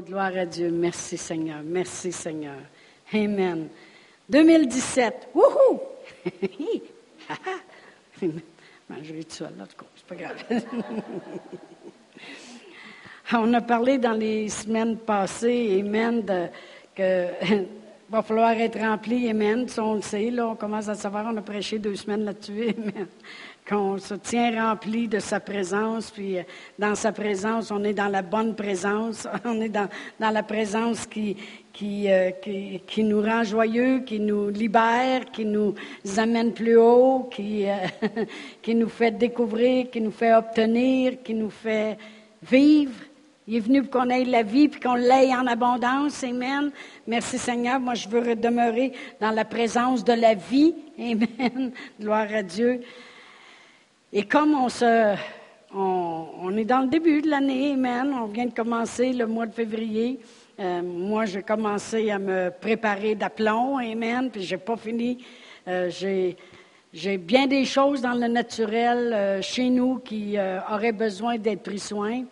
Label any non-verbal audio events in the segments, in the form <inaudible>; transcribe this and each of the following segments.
Gloire à Dieu. Merci Seigneur. Merci Seigneur. Amen. 2017. Wouhou! <laughs> Mangerai tout seul, là, c'est pas grave. <laughs> On a parlé dans les semaines passées, Amen, de, que <laughs> va falloir être rempli, Amen. Ça, on le sait, là, on commence à savoir, on a prêché deux semaines là-dessus, Amen qu'on se tient rempli de sa présence, puis euh, dans sa présence, on est dans la bonne présence, <laughs> on est dans, la présence qui, qui, euh, qui, qui, nous rend joyeux, qui nous libère, qui nous amène plus haut, qui, euh, <laughs> qui nous fait découvrir, qui nous fait obtenir, qui nous fait vivre. Il est venu pour qu'on ait la vie puis qu'on l'ait en abondance. Amen. Merci Seigneur. Moi, je veux demeurer dans la présence de la vie. Amen. <laughs> Gloire à Dieu. Et comme on se, on, est dans le début de l'année, Amen, on vient de commencer le mois de février. Euh, moi, j'ai commencé à me préparer d'aplomb, Amen, puis j'ai pas fini. Euh, j'ai, bien des choses dans le naturel euh, chez nous qui auraient besoin d'être pris soin,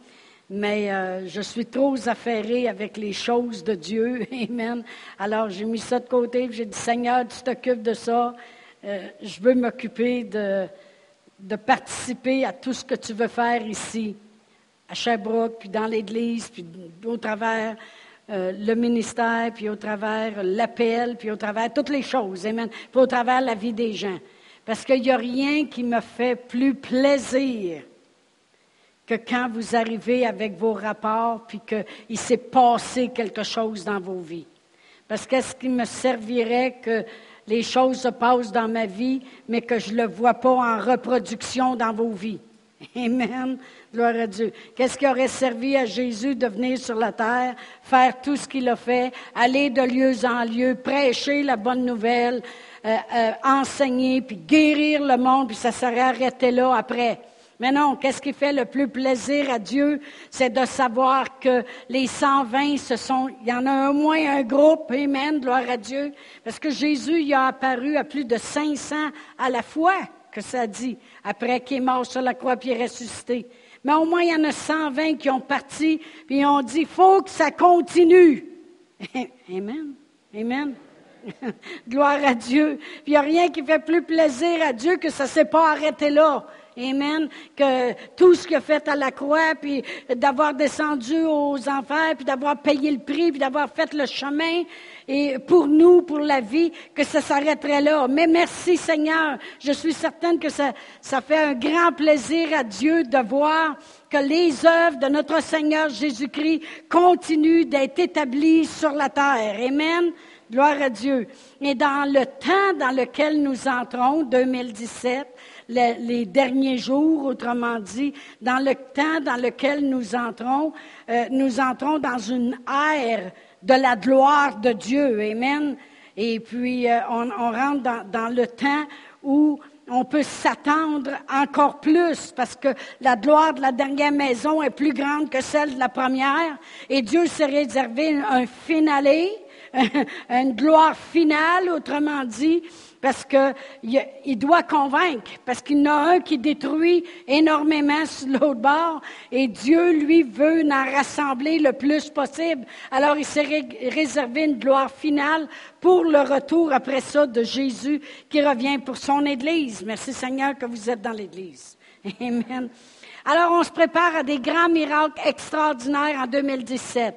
mais je suis trop affairée avec les choses de Dieu, <laughs> Amen. Alors j'ai mis ça de côté, j'ai dit Seigneur, tu t'occupes de ça. je veux m'occuper de de participer à tout ce que tu veux faire ici, à Sherbrooke, puis dans l'Église, puis au travers euh, le ministère, puis au travers l'appel, puis au travers toutes les choses, amen, puis au travers la vie des gens. Parce qu'il n'y a rien qui me fait plus plaisir que quand vous arrivez avec vos rapports, puis qu'il s'est passé quelque chose dans vos vies. Parce qu'est-ce qui me servirait que les choses se passent dans ma vie, mais que je ne le vois pas en reproduction dans vos vies. <laughs> Amen. Gloire à Dieu. Qu'est-ce qui aurait servi à Jésus de venir sur la terre, faire tout ce qu'il a fait, aller de lieu en lieu, prêcher la bonne nouvelle, euh, euh, enseigner, puis guérir le monde, puis ça serait arrêté là après? Mais non, qu'est-ce qui fait le plus plaisir à Dieu? C'est de savoir que les 120, ce sont, il y en a au moins un groupe, Amen, gloire à Dieu. Parce que Jésus, il a apparu à plus de 500 à la fois, que ça dit, après qu'il est mort sur la croix puis est ressuscité. Mais au moins, il y en a 120 qui ont parti, puis ont dit, faut que ça continue. <laughs> Amen. Amen. <laughs> Gloire à Dieu. Puis il n'y a rien qui fait plus plaisir à Dieu que ça ne s'est pas arrêté là. Amen. Que tout ce qu'il a fait à la croix, puis d'avoir descendu aux enfers, puis d'avoir payé le prix, puis d'avoir fait le chemin, et pour nous, pour la vie, que ça s'arrêterait là. Mais merci Seigneur. Je suis certaine que ça, ça fait un grand plaisir à Dieu de voir que les œuvres de notre Seigneur Jésus-Christ continuent d'être établies sur la terre. Amen. Gloire à Dieu. Et dans le temps dans lequel nous entrons, 2017, les, derniers jours, autrement dit, dans le temps dans lequel nous entrons, euh, nous entrons dans une ère de la gloire de Dieu. Amen. Et puis, euh, on, rentre dans, dans le temps où on peut s'attendre encore plus parce que la gloire de la dernière maison est plus grande que celle de la première. Et Dieu s'est réservé un finalé, <laughs> une gloire finale, autrement dit, parce qu'il doit convaincre, parce qu'il y en a un qui détruit énormément sur l'autre bord, et Dieu, lui, veut en rassembler le plus possible. Alors, il s'est réservé une gloire finale pour le retour après ça de Jésus qui revient pour son Église. Merci Seigneur que vous êtes dans l'Église. <laughs> Amen. Alors, on se prépare à des grands miracles extraordinaires en 2017.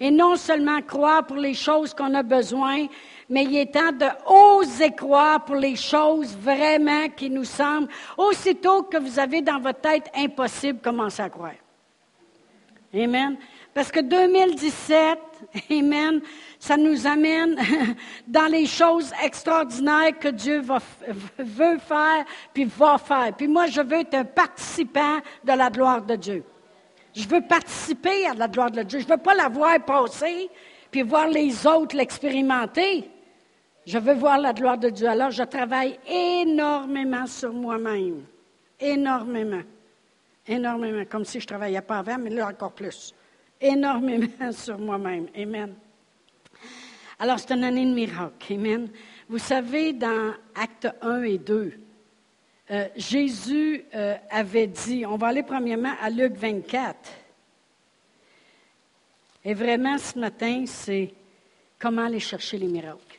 Et non seulement croire pour les choses qu'on a besoin, mais il est temps de oser croire pour les choses vraiment qui nous semblent, aussitôt que vous avez dans votre tête impossible, commencez à croire. Amen. Parce que 2017, <laughs> Amen, ça nous amène <laughs> dans les choses extraordinaires que Dieu <laughs> veut faire, puis va faire. Puis moi, je veux être un participant de la gloire de Dieu. Je veux participer à la gloire de Dieu. Je ne veux pas la voir passer, puis voir les autres l'expérimenter. Je veux voir la gloire de Dieu. Alors, je travaille énormément sur moi-même. Énormément. Énormément. Comme si je ne travaillais pas avant, mais là encore plus. Énormément <laughs> sur moi-même. Amen. Alors, c'est une année de miracle. Amen. Vous savez, dans Actes 1 et 2, euh, Jésus euh, avait dit, on va aller premièrement à Luc 24. Et vraiment, ce matin, c'est comment aller chercher les miracles.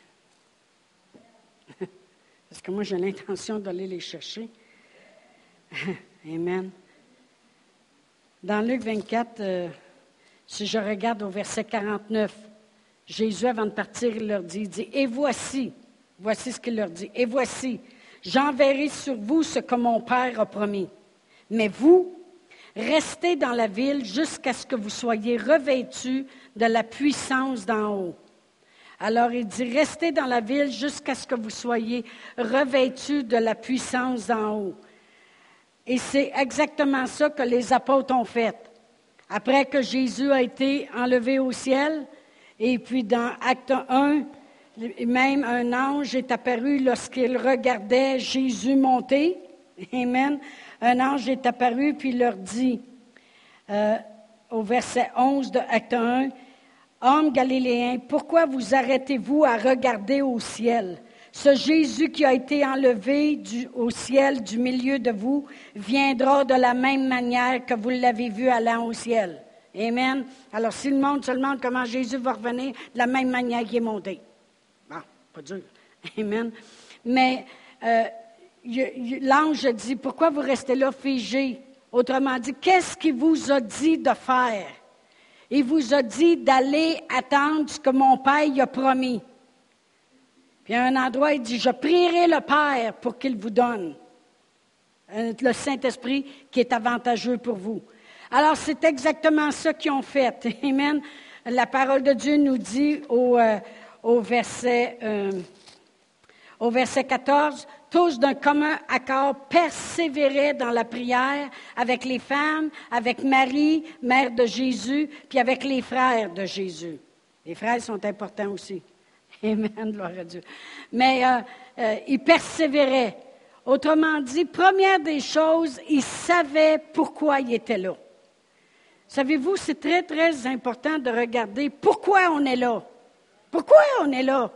Que moi, j'ai l'intention d'aller les chercher. <laughs> Amen. Dans Luc 24, euh, si je regarde au verset 49, Jésus, avant de partir, il leur dit, il dit, et voici, voici ce qu'il leur dit, et voici, j'enverrai sur vous ce que mon Père a promis. Mais vous, restez dans la ville jusqu'à ce que vous soyez revêtus de la puissance d'en haut. Alors il dit, restez dans la ville jusqu'à ce que vous soyez revêtus de la puissance d'en haut. Et c'est exactement ça que les apôtres ont fait. Après que Jésus a été enlevé au ciel, et puis dans Acte 1, même un ange est apparu lorsqu'il regardait Jésus monter. Amen. Un ange est apparu puis leur dit, euh, au verset 11 de Acte 1, Homme galiléen, pourquoi vous arrêtez-vous à regarder au ciel? Ce Jésus qui a été enlevé au ciel du milieu de vous viendra de la même manière que vous l'avez vu allant au ciel. Amen. Alors, si le monde se demande comment Jésus va revenir, de la même manière qu'il est monté. Bon, pas dur. <laughs> Amen. Mais euh, l'ange dit, pourquoi vous restez là figé? Autrement dit, qu'est-ce qu'il vous a dit de faire? Il vous a dit d'aller attendre ce que mon Père y a promis. Puis à un endroit, il dit, je prierai le Père pour qu'il vous donne le Saint-Esprit qui est avantageux pour vous. Alors, c'est exactement ça qu'ils ont fait. <laughs> Amen. La parole de Dieu nous dit au, euh, au verset, euh, au verset 14, tous d'un commun accord persévéraient dans la prière avec les femmes, avec Marie, mère de Jésus, puis avec les frères de Jésus. Les frères sont importants aussi. <laughs> Amen, gloire à Dieu. Mais euh, euh, ils persévéraient. Autrement dit, première des choses, ils savaient pourquoi ils étaient là. Savez-vous, c'est très, très important de regarder pourquoi on est là. Pourquoi on est là?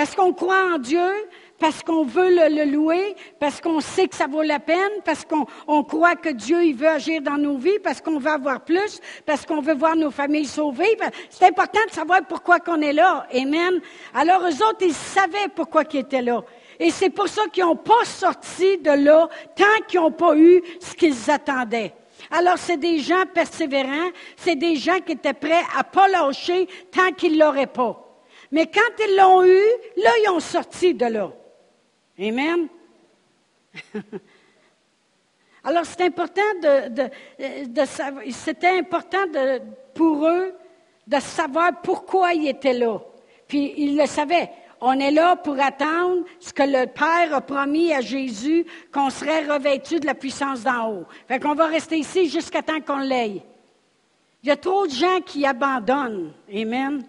Parce qu'on croit en Dieu, parce qu'on veut le, louer, parce qu'on sait que ça vaut la peine, parce qu'on croit que Dieu il veut agir dans nos vies, parce qu'on veut avoir plus, parce qu'on veut voir nos familles sauvées. C'est important de savoir pourquoi qu'on est là. Amen. Alors eux autres, ils savaient pourquoi ils étaient là. Et c'est pour ça qu'ils n'ont pas sorti de là tant qu'ils n'ont pas eu ce qu'ils attendaient. Alors, c'est des gens persévérants, c'est des gens qui étaient prêts à pas lâcher tant qu'ils l'auraient pas. Mais quand ils l'ont eu, là, ils ont sorti de là. Amen? <laughs> Alors, c'est important de, savoir, c'était important pour eux de savoir pourquoi ils étaient là. Puis, ils le savaient. On est là pour attendre ce que le Père a promis à Jésus, qu'on serait revêtu de la puissance d'en haut. Fait qu'on va rester ici jusqu'à temps qu'on l'aille. Il y a trop de gens qui abandonnent. Amen?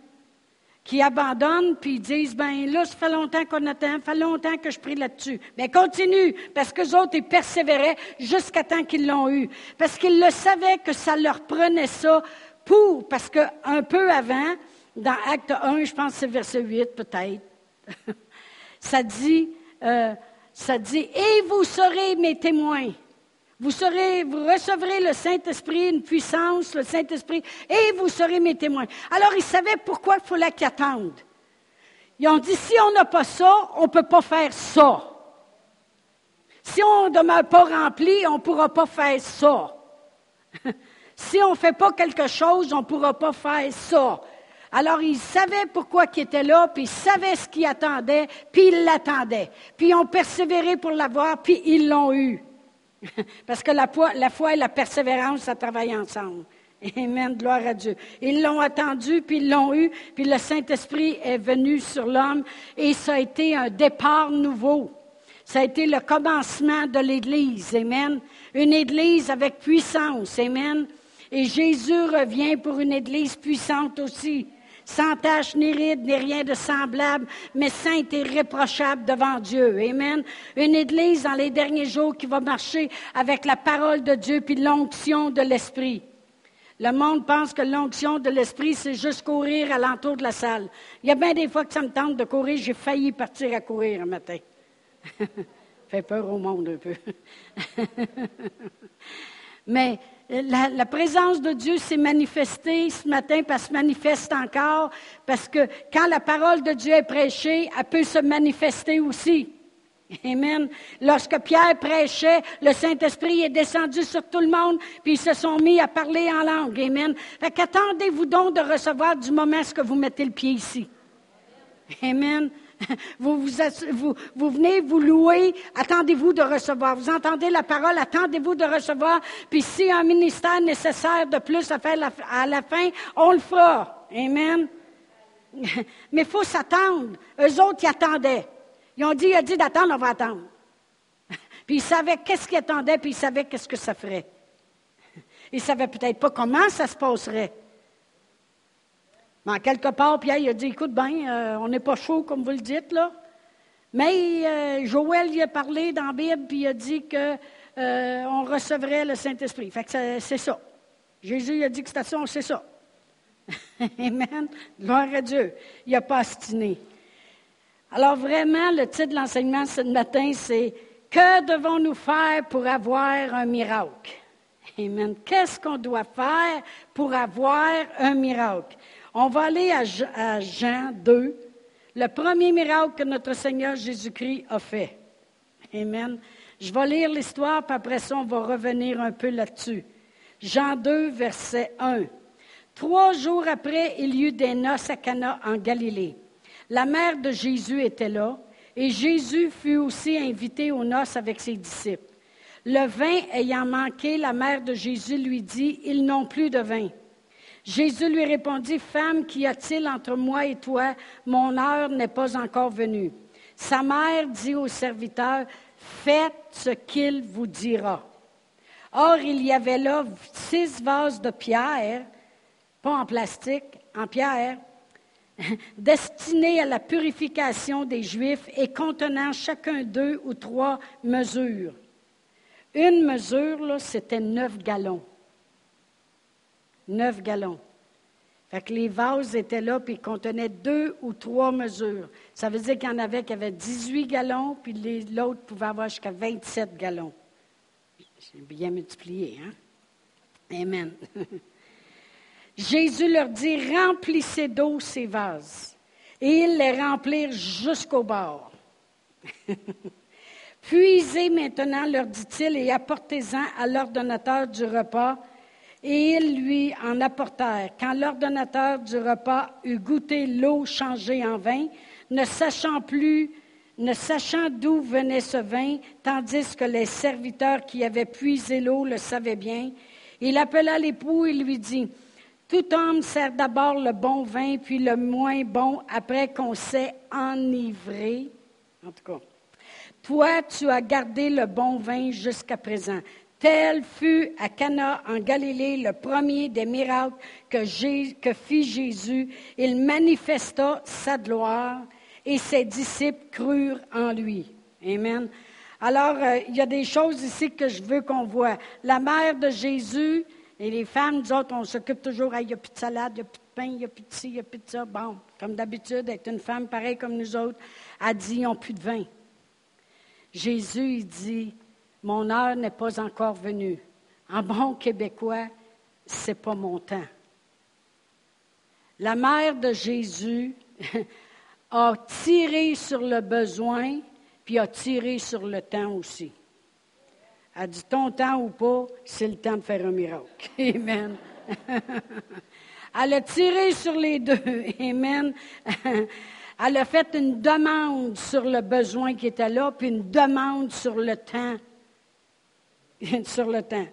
Qui abandonnent puis disent ben là ça fait longtemps qu'on attend, ça fait longtemps que je prie là-dessus. Mais continue parce que autres ils persévéraient jusqu'à temps qu'ils l'ont eu parce qu'ils le savaient que ça leur prenait ça pour parce que un peu avant dans Acte 1, je pense que c'est verset 8 peut-être. <laughs> ça dit euh, ça dit et vous serez mes témoins. Vous, recevrez le Saint-Esprit, une puissance, le Saint-Esprit, et vous serez mes témoins. Alors, ils savaient pourquoi il fallait qu'ils attendent. Ils ont dit, si on n'a pas ça, on ne peut pas faire ça. Si on ne demeure pas rempli, on ne pourra pas faire ça. <laughs> si on ne fait pas quelque chose, on ne pourra pas faire ça. Alors, ils savaient pourquoi ils étaient là, puis ils savaient ce qu'ils attendaient, puis ils l'attendaient. Puis ils ont persévéré pour l'avoir, puis ils l'ont eu. <laughs> Parce que la foi, et la persévérance, ça travaille ensemble. Amen, gloire à Dieu. Ils l'ont attendu, puis ils l'ont eu, puis le Saint-Esprit est venu sur l'homme, et ça a été un départ nouveau. Ça a été le commencement de l'Église. Amen. Une Église avec puissance. Amen. Et Jésus revient pour une Église puissante aussi sans tache ni ride, ni rien de semblable, mais sainte et irréprochable devant Dieu. Amen. Une église dans les derniers jours qui va marcher avec la parole de Dieu puis l'onction de l'Esprit. Le monde pense que l'onction de l'Esprit, c'est juste courir à l'entour de la salle. Il y a bien des fois que ça me tente de courir, j'ai failli partir à courir un matin. <laughs> fait peur au monde un peu. <laughs> Mais la, présence de Dieu s'est manifestée ce matin, parce se manifeste encore, parce que quand la parole de Dieu est prêchée, elle peut se manifester aussi. Amen. Lorsque Pierre prêchait, le Saint-Esprit est descendu sur tout le monde, puis ils se sont mis à parler en langue. Amen. Fait qu'attendez-vous donc de recevoir du moment ce que vous mettez le pied ici. Amen. Vous, venez vous louer, attendez-vous de recevoir. Vous entendez la parole, attendez-vous de recevoir. Puis a un ministère nécessaire de plus à faire à la fin, on le fera. Amen. <laughs> Mais il faut s'attendre. Eux autres, ils attendaient. Ils ont dit, il a dit d'attendre, on va attendre. <laughs> Puis ils savaient qu'est-ce qu'ils attendaient, puis ils savaient qu'est-ce que ça ferait. <laughs> Ils ne savaient peut-être pas comment ça se passerait. Mais en quelque part, Pierre il a dit, écoute euh, on n'est pas chaud comme vous le dites, là. Mais euh, Joël y a parlé dans la Bible, puis il a dit qu'on euh, recevrait le Saint-Esprit. Fait que c'est ça. Jésus a dit que c'était ça, c'est ça. <laughs> Amen. Gloire à Dieu. Il n'a pas astiné. Alors vraiment, le titre de l'enseignement ce matin, c'est Que devons-nous faire pour avoir un miracle? Amen. Qu'est-ce qu'on doit faire pour avoir un miracle? On va aller à Jean 2, le premier miracle que notre Seigneur Jésus-Christ a fait. Amen. Je vais lire l'histoire, puis après ça, on va revenir un peu là-dessus. Jean 2, verset 1. Trois jours après, il y eut des noces à Cana en Galilée. La mère de Jésus était là, et Jésus fut aussi invité aux noces avec ses disciples. Le vin ayant manqué, la mère de Jésus lui dit, Ils n'ont plus de vin. Jésus lui répondit, Femme, qu'y a-t-il entre moi et toi? Mon heure n'est pas encore venue. Sa mère dit au serviteur, Faites ce qu'il vous dira. Or, il y avait là six vases de pierre, pas en plastique, en pierre, <laughs> destinés à la purification des Juifs et contenant chacun deux ou trois mesures. Une mesure, c'était neuf gallons. Neuf gallons. Fait que les vases étaient là, puis ils contenaient deux ou trois mesures. Ça veut dire qu'il y en avait qui avaient 18 gallons, puis l'autre pouvait avoir jusqu'à 27 gallons. J'ai bien multiplié, hein? Amen. <laughs> Jésus leur dit, remplissez d'eau ces vases. Et ils les remplirent jusqu'au bord. <laughs> Puisez maintenant, leur dit-il, et apportez-en à l'ordonnateur du repas. Et ils lui en apportèrent. Quand l'ordonnateur du repas eut goûté l'eau changée en vin, ne sachant plus, ne sachant d'où venait ce vin, tandis que les serviteurs qui avaient puisé l'eau le savaient bien, il appela l'époux et lui dit, tout homme sert d'abord le bon vin, puis le moins bon après qu'on s'est enivré. En tout cas, toi, tu as gardé le bon vin jusqu'à présent. Tel fut à Cana en Galilée le premier des miracles que, fit Jésus. Il manifesta sa gloire et ses disciples crurent en lui. Amen. Alors, euh, il y a des choses ici que je veux qu'on voit. La mère de Jésus, et les femmes, nous autres, on s'occupe toujours, il n'y a plus de salade, il n'y a plus de pain, il n'y a plus de ci, il n'y a plus de ça. Bon, comme d'habitude, être une femme pareille comme nous autres, a dit, ils n'ont plus de vin. Jésus, il dit, mon heure n'est pas encore venue. En bon québécois, c'est pas mon temps. La mère de Jésus <laughs> a tiré sur le besoin, puis a tiré sur le temps aussi. Elle dit ton temps ou pas, c'est le temps de faire un miracle. <laughs> Amen. <laughs> Elle a tiré sur les deux. Amen. Elle a fait une demande sur le besoin qui était là, puis une demande sur le temps. <laughs> sur le temps.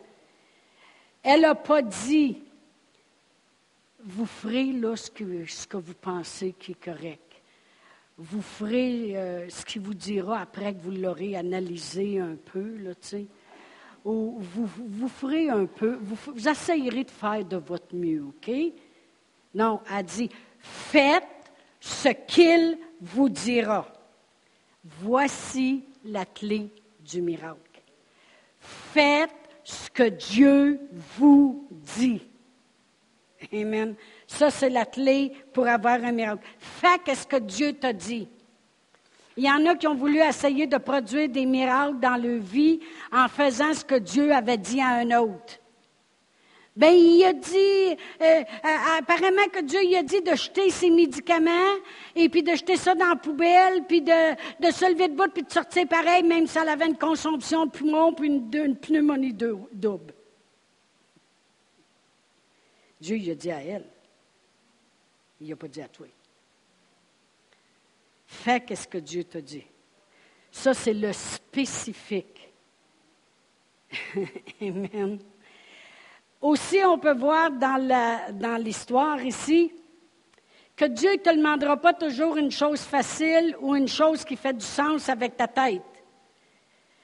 Elle n'a pas dit, vous ferez là ce que, vous pensez qui est correct. Vous ferez euh, ce qu'il vous dira après que vous l'aurez analysé un peu, là, tu sais vous, vous ferez un peu, vous, vous essayerez de faire de votre mieux, OK? Non, elle dit, faites ce qu'il vous dira. Voici la clé du miracle. Faites ce que Dieu vous dit. Amen. Ça, c'est la clé pour avoir un miracle. Fais ce que Dieu t'a dit. Il y en a qui ont voulu essayer de produire des miracles dans leur vie en faisant ce que Dieu avait dit à un autre. Ben, il a dit, euh, apparemment que Dieu il a dit de jeter ses médicaments et puis de jeter ça dans la poubelle, puis de, de se lever de bout puis de sortir pareil, même si elle avait une consomption de poumon puis une, pneumonie double. Dieu il a dit à elle. Il n'a pas dit à toi. Fais ce que Dieu t'a dit. Ça, c'est le spécifique. <laughs> Amen. Aussi, on peut voir dans l'histoire ici que Dieu ne te demandera pas toujours une chose facile ou une chose qui fait du sens avec ta tête.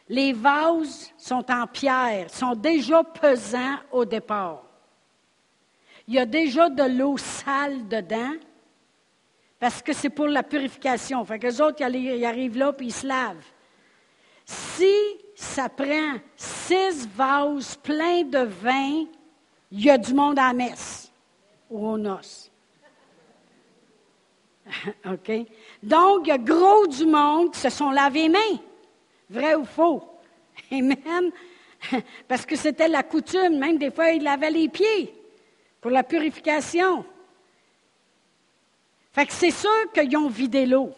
Les vases sont en pierre, sont déjà pesants au départ. Il y a déjà de l'eau sale dedans, parce que c'est pour la purification. Fait que les autres, ils arrivent là puis ils se lavent. Si ça prend six vases pleins de vin, il y a du monde à la messe ou aux noces. <laughs> Donc, il y a gros du monde qui se sont lavés les mains. Vrai ou faux? <laughs> Amen. <laughs> Parce que c'était la coutume. Même des fois, ils lavaient les pieds pour la purification. Fait que c'est sûr qu'ils ont vidé l'eau.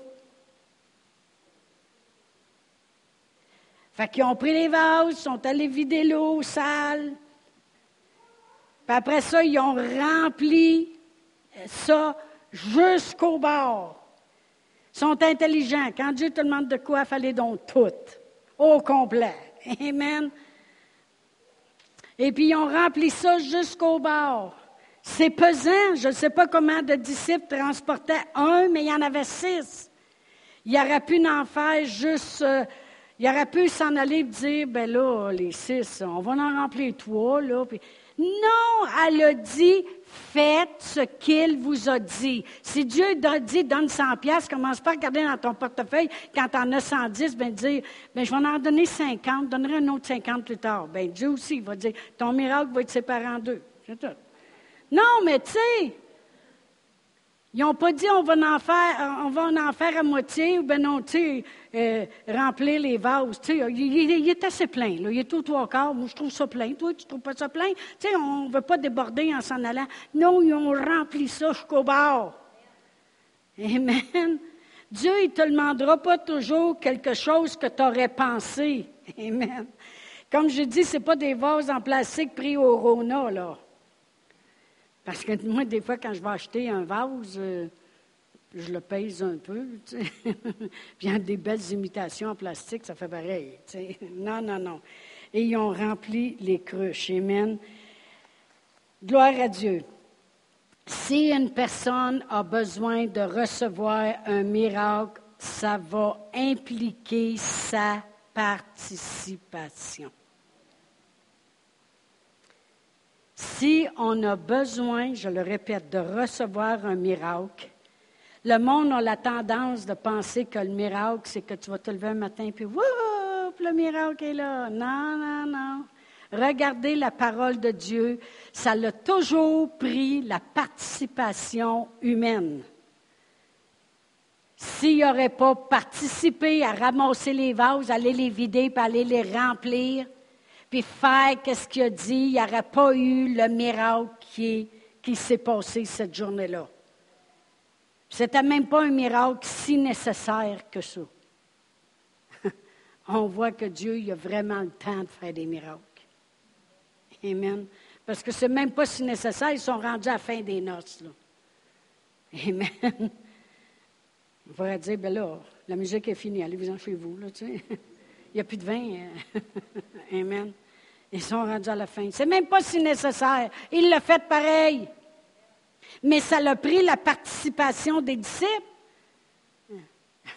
Fait qu'ils ont pris les vases, sont allés vider l'eau sale. Puis après ça, ils ont rempli ça jusqu'au bord. Ils sont intelligents. Quand Dieu te demande de quoi, fallait donc tout, au complet. <laughs> Amen. Et puis ils ont rempli ça jusqu'au bord. C'est pesant. Je ne sais pas comment de disciples transportaient un, mais il y en avait six. Il aurait pu en faire juste. Euh, il aurait pu s'en aller et dire, ben là, les six, on va en remplir trois, là. Non, elle a dit, faites ce qu'il vous a dit. Si Dieu a dit, donne 100 pièces, commence pas à regarder dans ton portefeuille. Quand tu en as 110, ben dire, ben je vais en donner 50, donnerai un autre 50 plus tard. Ben Dieu aussi va dire, ton miracle va être séparé en deux. Tout. Non, mais tu sais, ils n'ont pas dit on va en faire, on va en faire à moitié ou ben non, tu sais, euh, remplir les vases. Tu il, est assez plein. Là. Il est tout trois quarts. Moi, je trouve ça plein. Toi, tu trouves pas ça plein? Tu sais, on ne veut pas déborder en s'en allant. Non, ils ont rempli ça jusqu'au bord. Amen. Dieu, il ne te demandera pas toujours quelque chose que tu aurais pensé. Amen. Comme je dis, ce n'est pas des vases en plastique pris au Rona, là. Parce que moi, des fois, quand je vais acheter un vase, euh, je le pèse un peu. <laughs> Puis il y a des belles imitations en plastique, ça fait pareil. Non, non, non. Et ils ont rempli les cruches. Amen. Gloire à Dieu. Si une personne a besoin de recevoir un miracle, ça va impliquer sa participation. Si on a besoin, je le répète, de recevoir un miracle, le monde a la tendance de penser que le miracle, c'est que tu vas te lever un matin et puis, wouh, le miracle est là. Non, non, non. Regardez la parole de Dieu. Ça l'a toujours pris la participation humaine. S'il n'aurait pas participé à ramasser les vases, aller les vider, puis aller les remplir, puis faire ce qu'il a dit, il n'y aurait pas eu le miracle qui, qui s'est passé cette journée-là. C'était même pas un miracle si nécessaire que ça. <laughs> On voit que Dieu il a vraiment le temps de faire des miracles. Amen. Parce que c'est même pas si nécessaire, ils sont rendus à la fin des noces. Amen. <laughs> On pourrait dire, ben là, la musique est finie, allez-vous-en chez vous. Là, tu sais. <laughs> N'y a plus de vin. Hein. <laughs> Amen. Ils sont rendus à la fin. C'est même pas si nécessaire. Il l'a fait pareil. Mais ça l'a pris la participation des disciples.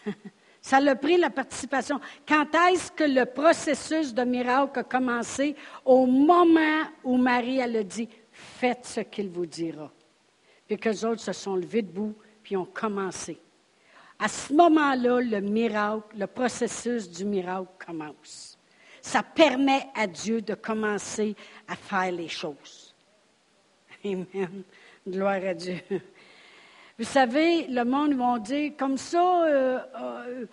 <laughs> Ça l'a pris la participation. Quand est-ce que le processus de miracle a commencé? Au moment où Marie, elle a dit, faites ce qu'il vous dira. Puis qu'eux autres se sont levés debout, puis ont commencé. À ce moment-là, le miracle, le processus du miracle commence. Ça permet à Dieu de commencer à faire les choses. Amen. Gloire à Dieu. Vous savez, le monde va dire, comme ça, euh, euh,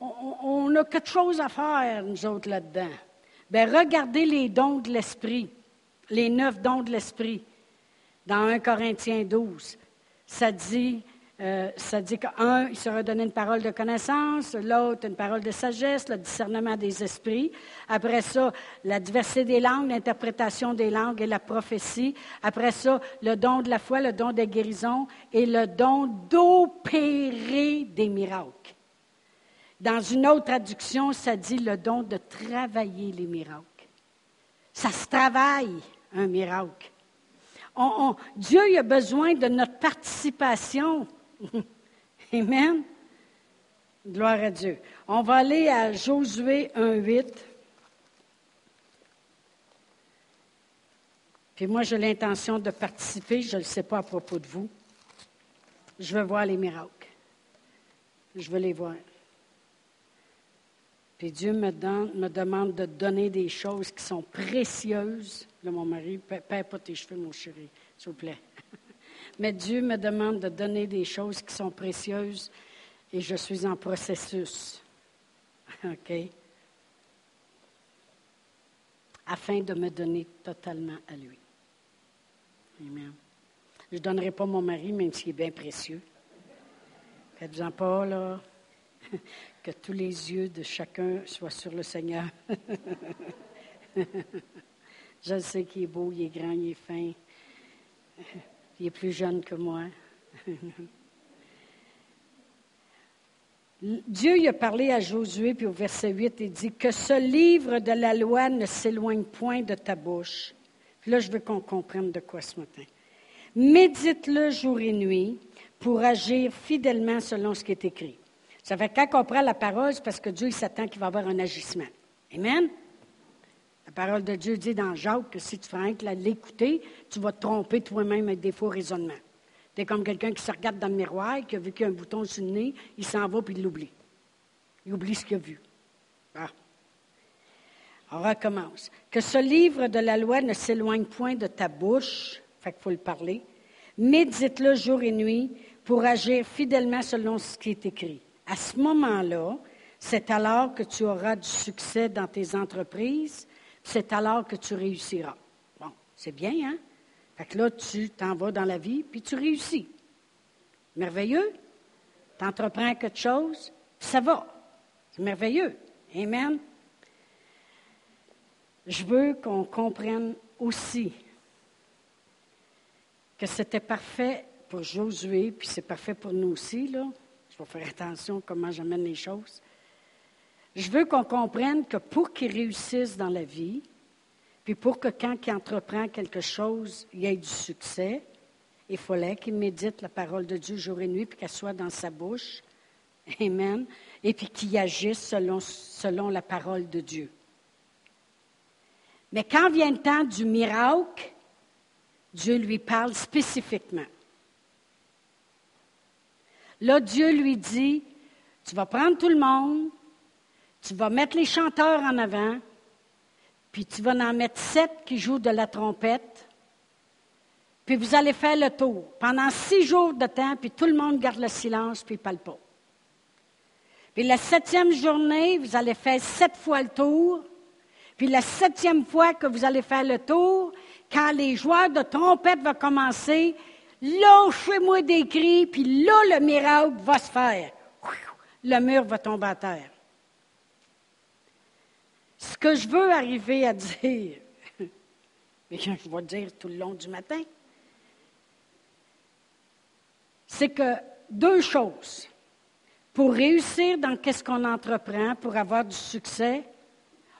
on, a quelque chose à faire, nous autres, là-dedans. Bien, regardez les dons de l'Esprit, les neuf dons de l'Esprit, dans 1 Corinthiens 12. Ça dit, euh, ça dit qu'un, il sera donné une parole de connaissance, l'autre une parole de sagesse, le discernement des esprits. Après ça, la diversité des langues, l'interprétation des langues et la prophétie. Après ça, le don de la foi, le don des guérisons et le don d'opérer des miracles. Dans une autre traduction, ça dit le don de travailler les miracles. Ça se travaille, un miracle. Dieu a besoin de notre participation <laughs> Amen. Gloire à Dieu. On va aller à Josué 1.8. Puis moi, j'ai l'intention de participer. Je ne le sais pas à propos de vous. Je veux voir les miracles. Je veux les voir. Puis Dieu me, demande de donner des choses qui sont précieuses. Là, mon mari, perds pas tes cheveux, mon chéri, s'il vous plaît. Mais Dieu me demande de donner des choses qui sont précieuses et je suis en processus. <laughs> OK? Afin de me donner totalement à lui. Amen. Je ne donnerai pas mon mari, même s'il est bien précieux. Faites-en pas, là. <laughs> Que tous les yeux de chacun soient sur le Seigneur. <laughs> Je sais qu'il est beau, il est grand, il est fin. Il est plus jeune que moi. Dieu y a parlé à Josué, puis au verset 8, il dit que ce livre de la loi ne s'éloigne point de ta bouche. Là, je veux qu'on comprenne de quoi ce matin. Médite-le jour et nuit pour agir fidèlement selon ce qui est écrit. Ça fait quand on prend la parole, c'est parce que Dieu s'attend qu'il va y avoir un agissement. Amen? La parole de Dieu dit dans Jacques que si tu fais l'écouter, tu vas te tromper toi-même avec des faux raisonnements. Tu es comme quelqu'un qui se regarde dans le miroir, qui a vu qu'il y a un bouton sur le nez, il s'en va puis il l'oublie. Il oublie ce qu'il a vu. Ah. On recommence. Que ce livre de la loi ne s'éloigne point de ta bouche, fait qu'il faut le parler. Médite-le jour et nuit pour agir fidèlement selon ce qui est écrit. À ce moment-là, c'est alors que tu auras du succès dans tes entreprises, c'est alors que tu réussiras. Bon, c'est bien, hein? Fait que là, tu t'en vas dans la vie, puis tu réussis. Merveilleux? Tu entreprends quelque chose, ça va. C'est merveilleux. Amen. Je veux qu'on comprenne aussi que c'était parfait pour Josué, puis c'est parfait pour nous aussi, là. Je vais faire attention à comment j'amène les choses. Je veux qu'on comprenne que pour qu'il réussisse dans la vie, puis pour que quand il entreprend quelque chose, il ait du succès, il fallait qu'il médite la parole de Dieu jour et nuit, puis qu'elle soit dans sa bouche. Amen. Et puis qu'il agisse selon, selon la parole de Dieu. Mais quand vient le temps du miracle, Dieu lui parle spécifiquement. Là, Dieu lui dit, tu vas prendre tout le monde, tu vas mettre les chanteurs en avant, puis tu vas en mettre sept qui jouent de la trompette, puis vous allez faire le tour pendant six jours de temps, puis tout le monde garde le silence, puis ne parle pas. Puis la septième journée, vous allez faire sept fois le tour, puis la septième fois que vous allez faire le tour, quand les joueurs de trompette vont commencer, lâchez-moi des cris, puis là, le miracle va se faire. Le mur va tomber à terre. Ce que je veux arriver à dire, <laughs> mais je vais dire tout le long du matin, c'est que deux choses. Pour réussir dans qu'est-ce qu'on entreprend, pour avoir du succès,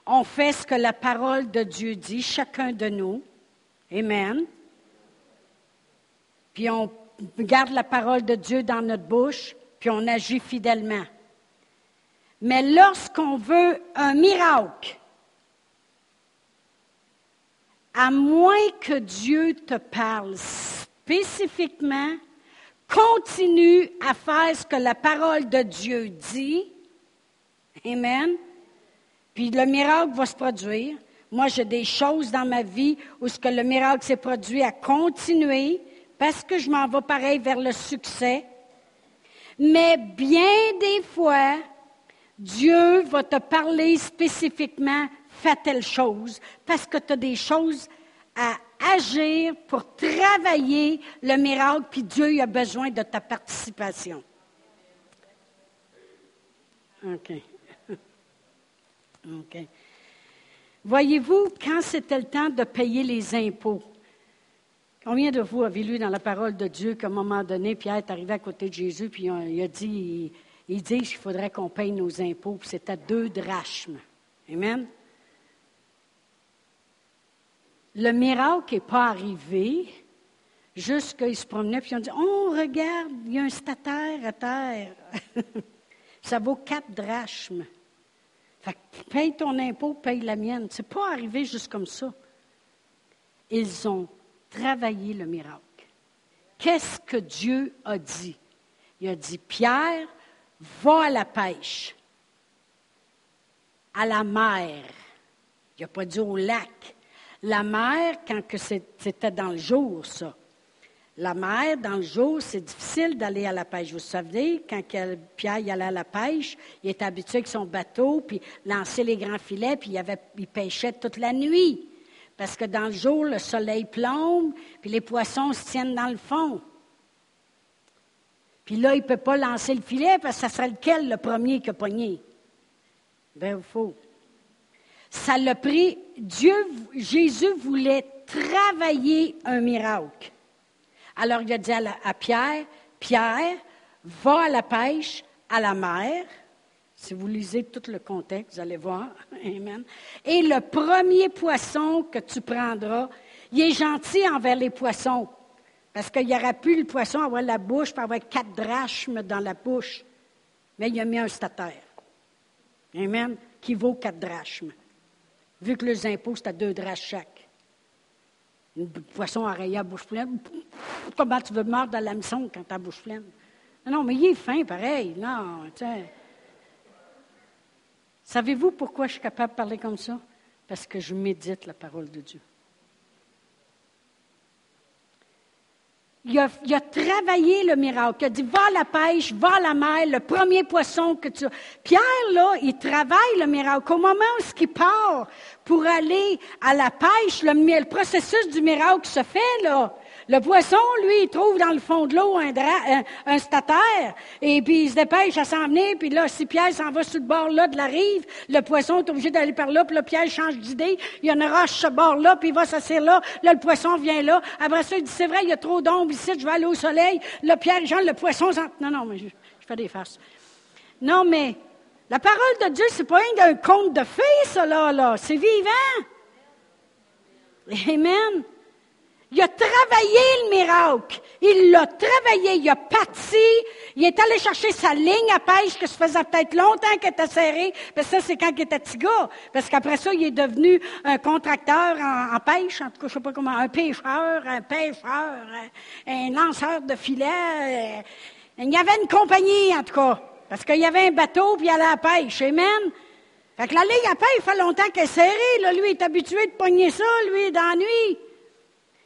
on fait ce que la parole de Dieu dit, chacun de nous. Amen. Puis on garde la parole de Dieu dans notre bouche, puis on agit fidèlement. Mais lorsqu'on veut un miracle, à moins que Dieu te parle spécifiquement, continue à faire ce que la parole de Dieu dit. Amen. Puis le miracle va se produire. Moi, j'ai des choses dans ma vie où ce que le miracle s'est produit à continuer parce que je m'en vais pareil vers le succès. Mais bien des fois, Dieu va te parler spécifiquement, fais telle chose, parce que tu as des choses à agir pour travailler le miracle, puis Dieu a besoin de ta participation. OK. <laughs> OK. Voyez-vous, quand c'était le temps de payer les impôts, combien de vous avez lu dans la parole de Dieu qu'à un moment donné, Pierre est arrivé à côté de Jésus, puis il a dit, il dit qu'il faudrait qu'on paye nos impôts, puis c'était deux drachmes. Amen? Le miracle n'est pas arrivé, juste qu'ils se promenaient, puis ils ont dit Oh, regarde, il y a un statère à terre. <laughs> Ça vaut quatre drachmes. Fait paye ton impôt, paye la mienne. Ce n'est pas arrivé juste comme ça. Ils ont travaillé le miracle. Qu'est-ce que Dieu a dit? Il a dit, Pierre, va à la pêche, à la mer. Il n'a pas dit au lac. La mer, quand c'était dans le jour, ça. La mer, dans le jour, c'est difficile d'aller à la pêche. Vous savez, quand Pierre allait à la pêche, il était habitué avec son bateau, puis lancer les grands filets, puis il pêchait toute la nuit. Parce que dans le jour, le soleil plombe, puis les poissons se tiennent dans le fond. Puis là, il ne peut pas lancer le filet parce que ça serait lequel le premier qui a pogné? Ben, il faut. Ça l'a pris. Dieu, Jésus voulait travailler un miracle. Alors il a dit à, Pierre, Pierre, va à la pêche à la mer. Si vous lisez tout le contexte, vous allez voir. <laughs> Amen. Et le premier poisson que tu prendras, il est gentil envers les poissons. Parce qu'il aurait pu, le poisson, avoir la bouche, pour avoir quatre drachmes dans la bouche. Mais il a mis un statère. Amen. Qui vaut quatre drachmes. Vu que les impôts, c'est à deux drachmes chaque. Un poisson oreiller à bouche pleine. Comment tu veux mordre dans l'hameçon quand tu as la bouche pleine? Non, mais il est fin, pareil. Non, Savez-vous pourquoi je suis capable de parler comme ça? Parce que je médite la parole de Dieu. Il a, il a, travaillé le miracle. Il a dit, va à la pêche, va à la mer, le premier poisson que tu... Pierre, là, il travaille le miracle. Au moment où il part pour aller à la pêche, le, le processus du miracle se fait, là. Le poisson, lui, il trouve dans le fond de l'eau un, un, statère, et puis il se dépêche à s'en venir, puis là, si Pierre s'en va sur le bord là de la rive, le poisson est obligé d'aller par là, puis là, Pierre change d'idée, il y a une roche ce bord-là, puis il va s'asseoir là, là, le poisson vient là. Après ça, il dit, c'est vrai, il y a trop d'ombre ici, je vais aller au soleil. Là, Pierre, Jean, le poisson... Non, non, mais je, fais des farces. Non, mais la parole de Dieu, c'est pas un conte de fées, ça, là, là. C'est vivant. Amen. Il a travaillé le miracle. Il l'a travaillé. Il a parti. Il est allé chercher sa ligne à pêche que ça faisait peut-être longtemps qu'elle était serrée. Parce que ça, c'est quand il était petit gars. Parce qu'après ça, il est devenu un contracteur en, pêche. En tout cas, je sais pas comment. Un pêcheur, un pêcheur, un, lanceur de filets. Il y avait une compagnie, en tout cas. Parce qu'il y avait un bateau, puis il allait à la pêche. Amen. Fait que la ligne à pêche, il fait longtemps qu'elle est serrée. Lui, il est habitué de pogner ça, lui, dans la nuit.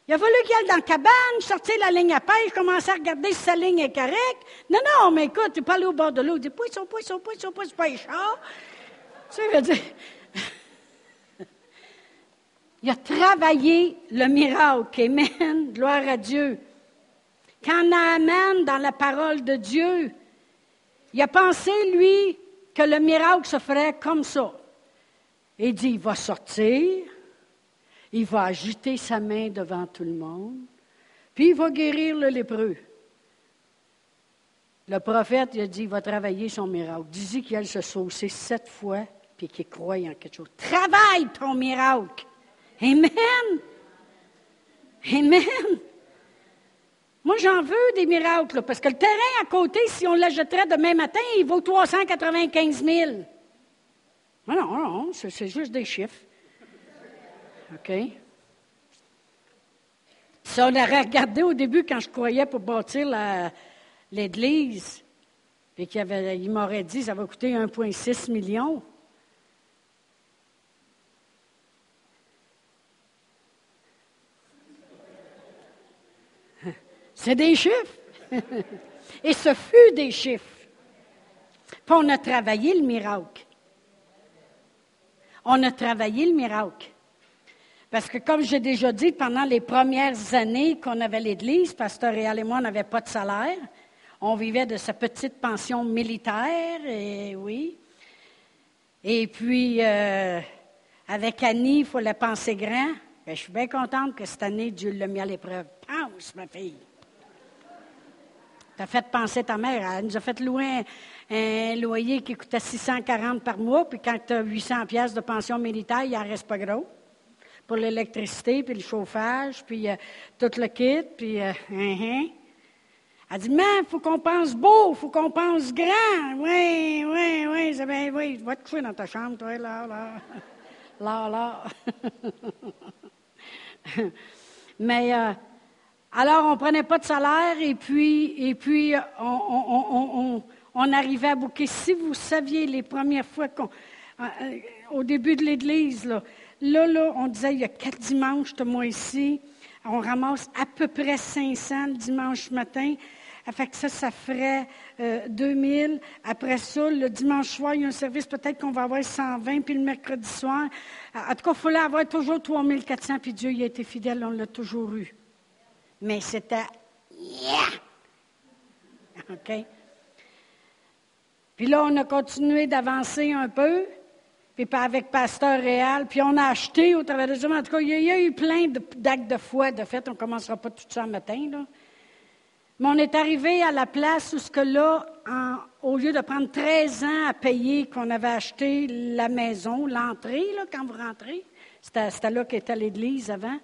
Il a fallu qu'il aille dans la cabane, sortir la ligne à pêche, commencer à regarder si sa ligne est correcte. Non, non, mais écoute, tu pas aller au bord de l'eau. Il dit, poisson, poisson, poisson, poisson, pêcheur. Ça veut dire. <laughs> Il a travaillé le miracle. Amen. Gloire à Dieu. Quand Naaman, dans la parole de Dieu, il a pensé, lui, que le miracle se ferait comme ça. Il dit, il va sortir, il va agiter sa main devant tout le monde, puis il va guérir le lépreux. Le prophète, il a dit, il va travailler son miracle. Dis-y qu'il va se saucer sept fois, puis qu'il croit en quelque chose. Travaille ton miracle. Amen. Amen. Moi, j'en veux des miracles, parce que le terrain à côté, si on l'achèterait demain matin, il vaut 395 000. Non, non, non, c'est juste des chiffres. OK? Si on aurait regardé au début quand je croyais pour bâtir l'église, et qu'il m'aurait dit ça va coûter 1,6 million. <laughs> C'est des chiffres. <laughs> Et ce fut des chiffres. Puis on a travaillé le miracle. On a travaillé le miracle. Parce que comme j'ai déjà dit, pendant les premières années qu'on avait l'Église, Pasteur Réal et moi, on n'avait pas de salaire. On vivait de sa petite pension militaire, et oui. Et puis, euh, avec Annie, il fallait penser grand. Ben, je suis bien contente que cette année, Dieu l'a mis à l'épreuve. Pense, ma fille. T'as fait penser ta mère. Elle nous a fait louer un, loyer qui coûtait 640 par mois, puis quand tu as 800 pièces de pension militaire, il n'en reste pas gros. Pour l'électricité, puis le chauffage, puis euh, tout le kit, puis... Euh, hein, hein. Elle dit, mais il faut qu'on pense beau, il faut qu'on pense grand. Oui, oui, oui. C'est bien, oui. Va te coucher dans ta chambre, toi, là, là. <laughs> Là, là. <laughs> mais, euh, alors, on ne prenait pas de salaire et puis, et puis on, arrivait à bouquer. Si vous saviez les premières fois qu'on, euh, au début de l'Église, là, là, on disait, il y a quatre dimanches, moi ici. On ramasse à peu près 500 le dimanche matin. Fait que ça, ça ferait 2000. Euh, Après ça, le dimanche soir, il y a un service, peut-être qu'on va avoir 120, puis le mercredi soir. En tout cas, il fallait avoir toujours 3400, puis Dieu il a été fidèle, on l'a toujours eu. Mais c'était... OK? Puis là, on a continué d'avancer un peu, puis avec Pasteur Réal, puis on a acheté au travers de. En tout cas, il y a, eu plein d'actes de foi. De fait, on ne commencera pas tout ça le matin, là. Mais on est arrivé à la place où ce que là, au lieu de prendre 13 ans à payer qu'on avait acheté la maison, l'entrée, quand vous rentrez, c'était là qu'était l'église avant.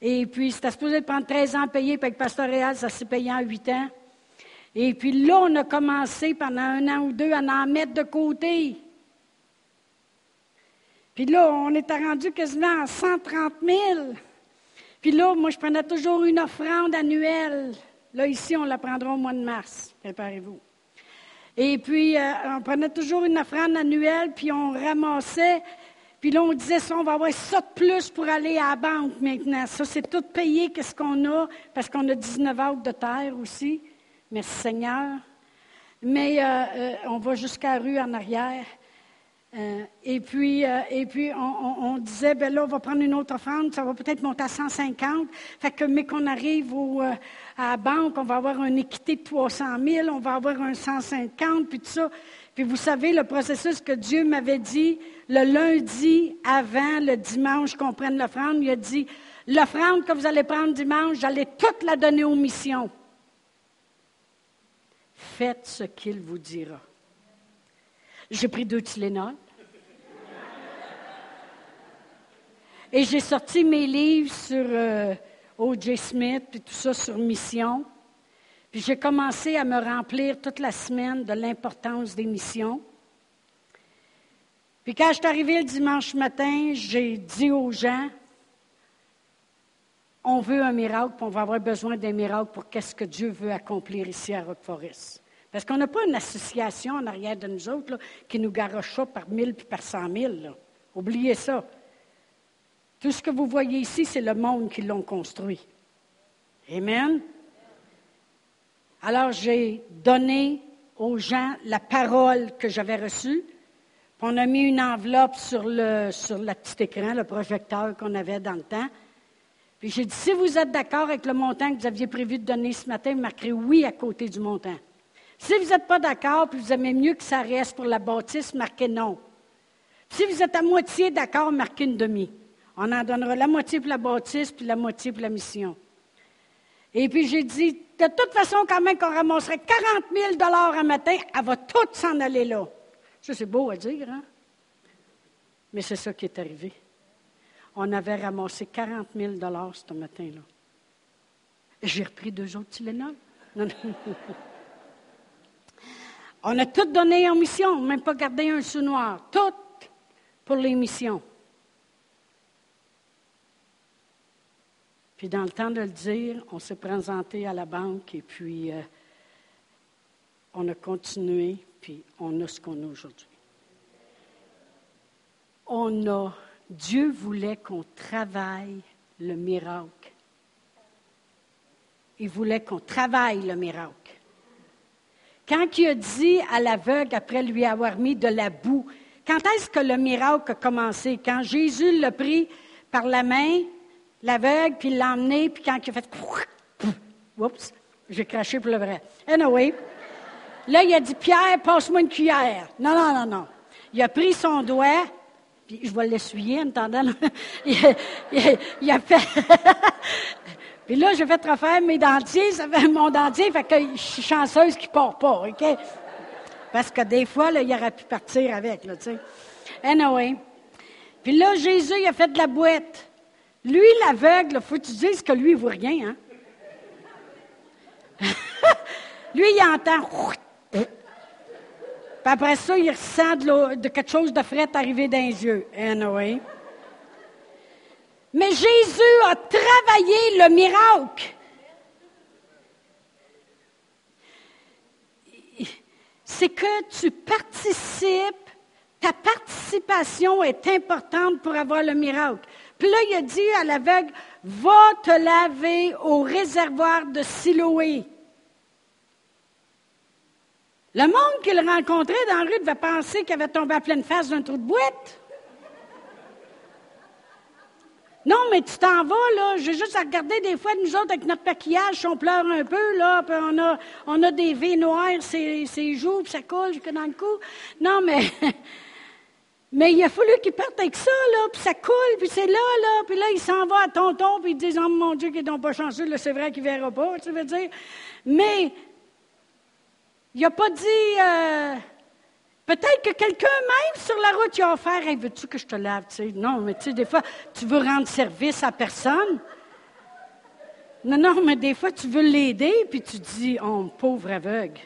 Et puis, c'était supposé de prendre 13 ans à payer, puis avec Pasteur Réal, ça s'est payé en 8 ans. Et puis là, on a commencé pendant un an ou deux à en mettre de côté. Puis là, on était rendu quasiment à 130 000. Puis là, moi, je prenais toujours une offrande annuelle. Là, ici, on la prendra au mois de mars. Préparez-vous. Et puis, euh, on prenait toujours une offrande annuelle, puis on ramassait. Puis là, on disait ça, on va avoir ça de plus pour aller à la banque maintenant. Ça, c'est tout payé, qu'est-ce qu'on a, parce qu'on a 19 acres de terre aussi. Merci Seigneur. Mais euh, euh, on va jusqu'à rue en arrière. Euh, et puis, euh, et puis on, disait, ben là, on va prendre une autre offrande, ça va peut-être monter à 150. Fait que, mais qu'on arrive au, euh, à la banque, on va avoir une équité de 300 000, on va avoir un 150, puis tout ça. Puis vous savez, le processus que Dieu m'avait dit le lundi avant le dimanche qu'on prenne l'offrande, il a dit, l'offrande que vous allez prendre dimanche, j'allais toute la donner aux missions. Faites ce qu'il vous dira. J'ai pris deux Tylenol. Et j'ai sorti mes livres sur euh, O.J. Smith, puis tout ça sur mission. Puis j'ai commencé à me remplir toute la semaine de l'importance des missions. Puis quand je suis arrivée le dimanche matin, j'ai dit aux gens, on veut un miracle, puis on va avoir besoin d'un miracle pour qu'est-ce que Dieu veut accomplir ici à Rock Forest. Parce qu'on n'a pas une association en arrière de nous autres qui nous garoche ça par mille puis par cent mille. Oubliez ça. Tout ce que vous voyez ici, c'est le monde qui l'ont construit. Amen. Alors j'ai donné aux gens la parole que j'avais reçue. On a mis une enveloppe sur le, petit écran, le projecteur qu'on avait dans le temps. Puis j'ai dit, si vous êtes d'accord avec le montant que vous aviez prévu de donner ce matin, vous marquerez oui à côté du montant. Si vous n'êtes pas d'accord, puis vous aimez mieux que ça reste pour la bâtisse, marquez non. Si vous êtes à moitié d'accord, marquez une demi. On en donnera la moitié pour la bâtisse, puis la moitié pour la mission. Et puis j'ai dit, de toute façon, quand même qu'on ramasserait 40 000 un matin, elle va tout s'en aller là. Ça, c'est beau à dire, hein? Mais c'est ça qui est arrivé. On avait ramassé 40 000 ce matin-là. J'ai repris deux autres Tylenol. <laughs> On a tout donné en mission, même pas gardé un sous noir. Tout pour les missions. Puis dans le temps de le dire, on s'est présenté à la banque et puis euh, on a continué, puis on a ce qu'on a aujourd'hui. On a, Dieu voulait qu'on travaille le miracle. Il voulait qu'on travaille le miracle. Quand il a dit à l'aveugle, après lui avoir mis de la boue, quand est-ce que le miracle a commencé? Quand Jésus l'a pris par la main, l'aveugle, puis l'a emmené, puis quand il a fait... Oups, j'ai craché pour le vrai. Anyway, là, il a dit, Pierre, passe-moi une cuillère. Non, non, non, non. Il a pris son doigt, puis je vais l'essuyer en attendant. <laughs> il, a fait... <laughs> puis là, j'ai fait refaire mes dentiers, mon dentier, fait que je suis chanceuse qu'il ne part pas, OK? Parce que des fois, là, il aurait pu partir avec, tu sais. Anyway. Puis là, Jésus, il a fait de la boîte. Lui, l'aveugle, faut que tu dises que lui, il voit rien, hein? <laughs> lui, il entend. Puis après ça, il ressent de, quelque chose de frais arriver dans les yeux. Mais Jésus a travaillé le miracle. C'est que tu participes, ta participation est importante pour avoir le miracle. Puis là, il a dit à l'aveugle, va te laver au réservoir de Siloé. Le monde qu'il rencontrait dans la rue devait penser qu'il avait tombé à pleine face d'un trou de boîte. Non, mais tu t'en vas, là. J'ai juste à regarder des fois, nous autres, avec notre maquillage, on pleure un peu, là, puis on a, des V noirs, ses, joues, puis ça coule jusque dans le cou. Non, mais <laughs> Mais il a fallu qu'il parte avec ça, là, puis ça coule, puis c'est là, là, puis là, il s'en va à tonton, puis il dit, oh mon Dieu, qu'ils n'ont pas chanceux, là, c'est vrai qu'il ne verra pas, tu veux dire. Mais, il n'a pas dit, euh, peut-être que quelqu'un même sur la route, il a offert, hey, veux-tu que je te lave, tu sais? Non, mais tu sais, des fois, tu veux rendre service à personne. Non, non, mais des fois, tu veux l'aider, puis tu dis, oh, pauvre aveugle.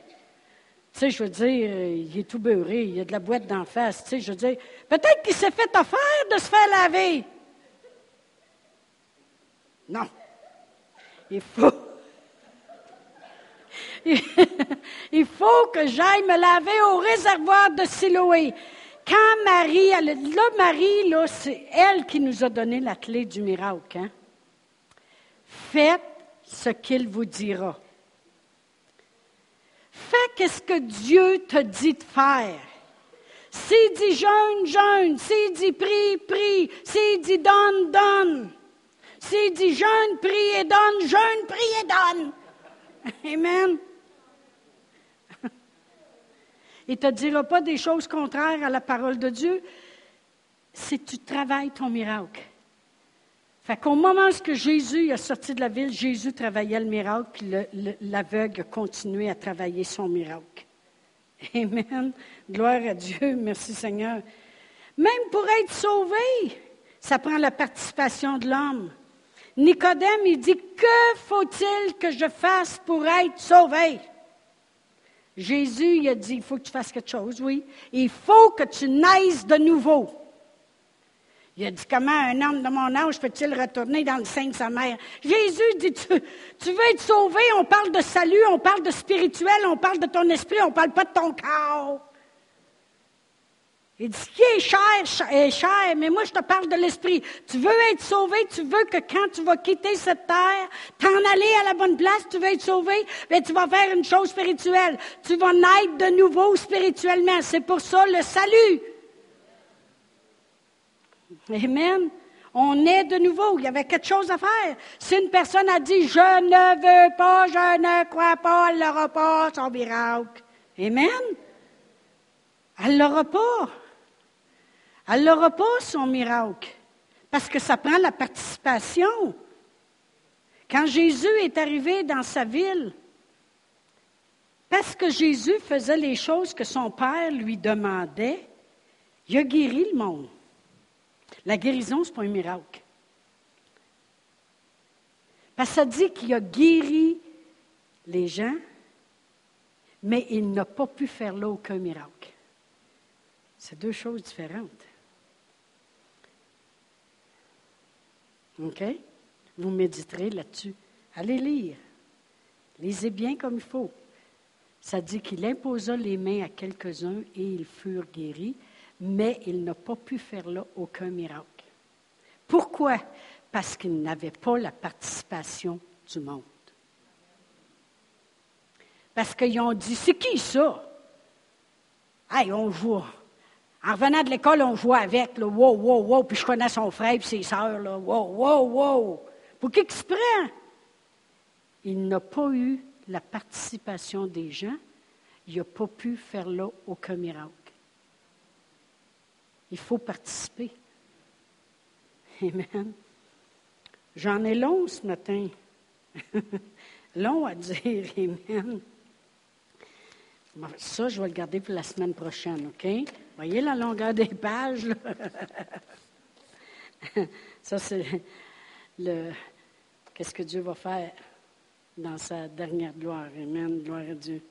Sais, je veux dire, il est tout beurré, il y a de la boîte d'en face. Tu sais, je veux dire, peut-être qu'il s'est fait offert de se faire laver. Non. Il faut. <laughs> il faut que j'aille me laver au réservoir de Siloé. Quand Marie, là, Marie, là, c'est elle qui nous a donné la clé du miracle. Hein? Faites ce qu'il vous dira. Fais qu'est-ce que Dieu te dit de faire. S'il dit jeûne, jeûne. S'il dit prie, prie. S'il dit donne, donne. S'il dit jeûne, prie et donne, jeûne, prie et donne. Amen. <laughs> Il ne te dira pas des choses contraires à la parole de Dieu si tu travailles ton miracle. Fait qu'au moment où Jésus est sorti de la ville, Jésus travaillait le miracle, puis l'aveugle a continué à travailler son miracle. Amen. Gloire à Dieu. Merci Seigneur. Même pour être sauvé, ça prend la participation de l'homme. Nicodème, il dit, que faut-il que je fasse pour être sauvé? Jésus, il a dit, il faut que tu fasses quelque chose, oui. Il faut que tu naisses de nouveau. Il a dit, comment un homme de mon âge peut-il retourner dans le sein de sa mère? Jésus dit, tu, veux être sauvé, on parle de salut, on parle de spirituel, on parle de ton esprit, on ne parle pas de ton corps. Il dit, ce qui est cher, est cher, mais moi je te parle de l'esprit. Tu veux être sauvé, tu veux que quand tu vas quitter cette terre, t'en aller à la bonne place, tu veux être sauvé, mais tu vas faire une chose spirituelle. Tu vas naître de nouveau spirituellement. C'est pour ça le salut. Amen. On est de nouveau. Il y avait quelque chose à faire. Si une personne a dit Je ne veux pas, je ne crois pas, elle n'aura pas son miracle. Amen. Elle n'aura pas. Elle n'aura pas son miracle. Parce que ça prend la participation. Quand Jésus est arrivé dans sa ville, parce que Jésus faisait les choses que son Père lui demandait, il a guéri le monde. La guérison, ce n'est pas un miracle. Parce que ça dit qu'il a guéri les gens, mais il n'a pas pu faire là aucun miracle. C'est deux choses différentes. OK? Vous méditerez là-dessus. Allez lire. Lisez bien comme il faut. Ça dit qu'il imposa les mains à quelques-uns et ils furent guéris, mais il n'a pas pu faire là aucun miracle. Pourquoi? Parce qu'il n'avait pas la participation du monde. Parce qu'ils ont dit, c'est qui ça? Hey, on joue. En revenant de l'école, on jouait avec, là, wow, wow, wow, puis je connais son frère et ses sœurs, là, wow, wow, wow. Pour qui qu'il se prend? Il n'a pas eu la participation des gens, il n'a pas pu faire là aucun miracle. Il faut participer. Amen. J'en ai long ce matin. <laughs> long à dire, Amen. Ça, je vais le garder pour la semaine prochaine, OK? Voyez la longueur des <laughs> pages? <laughs> Ça, c'est le. Qu'est-ce que Dieu va faire dans sa dernière gloire? Amen. Gloire à Dieu.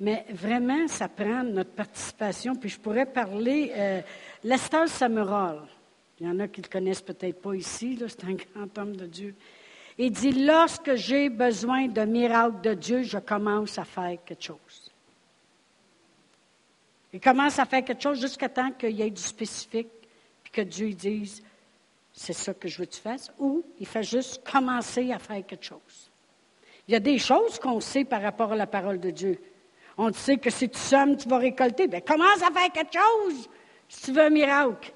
Mais vraiment, ça prend notre participation. Puis je pourrais parler. Euh, Lester Samuel, il y en a qui ne le connaissent peut-être pas ici, c'est un <laughs> grand homme de Dieu. Il dit Lorsque j'ai besoin de miracle de Dieu, je commence à faire quelque chose. Il commence à faire quelque chose jusqu'à temps qu'il y ait du spécifique, puis que Dieu dise C'est ça que je veux que tu fasses, ou il fait juste commencer à faire quelque chose. Il y a des choses qu'on sait par rapport à la parole de Dieu. On sait que si tu sommes, tu vas récolter. Bien, commence à faire quelque chose si tu veux un miracle.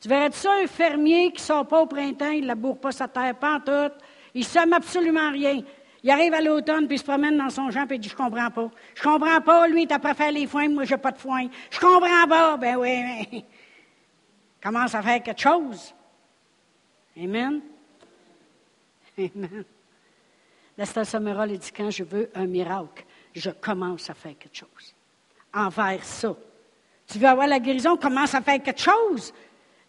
Tu verrais ça, un fermier qui ne sort pas au printemps, il ne laboure pas sa terre, pas en tout. Il ne sème absolument rien. Il arrive à l'automne, puis il se promène dans son champ, puis il dit, je comprends pas. Je comprends pas, lui, tu pas faire les foins, moi, j'ai pas de foin. Je comprends pas. Ben oui, mais <laughs> commence à faire quelque chose. Amen. Amen. Lester Summerall, il dit, quand je veux un miracle, je commence à faire quelque chose. Envers ça. Tu veux avoir la guérison, commence à faire quelque chose.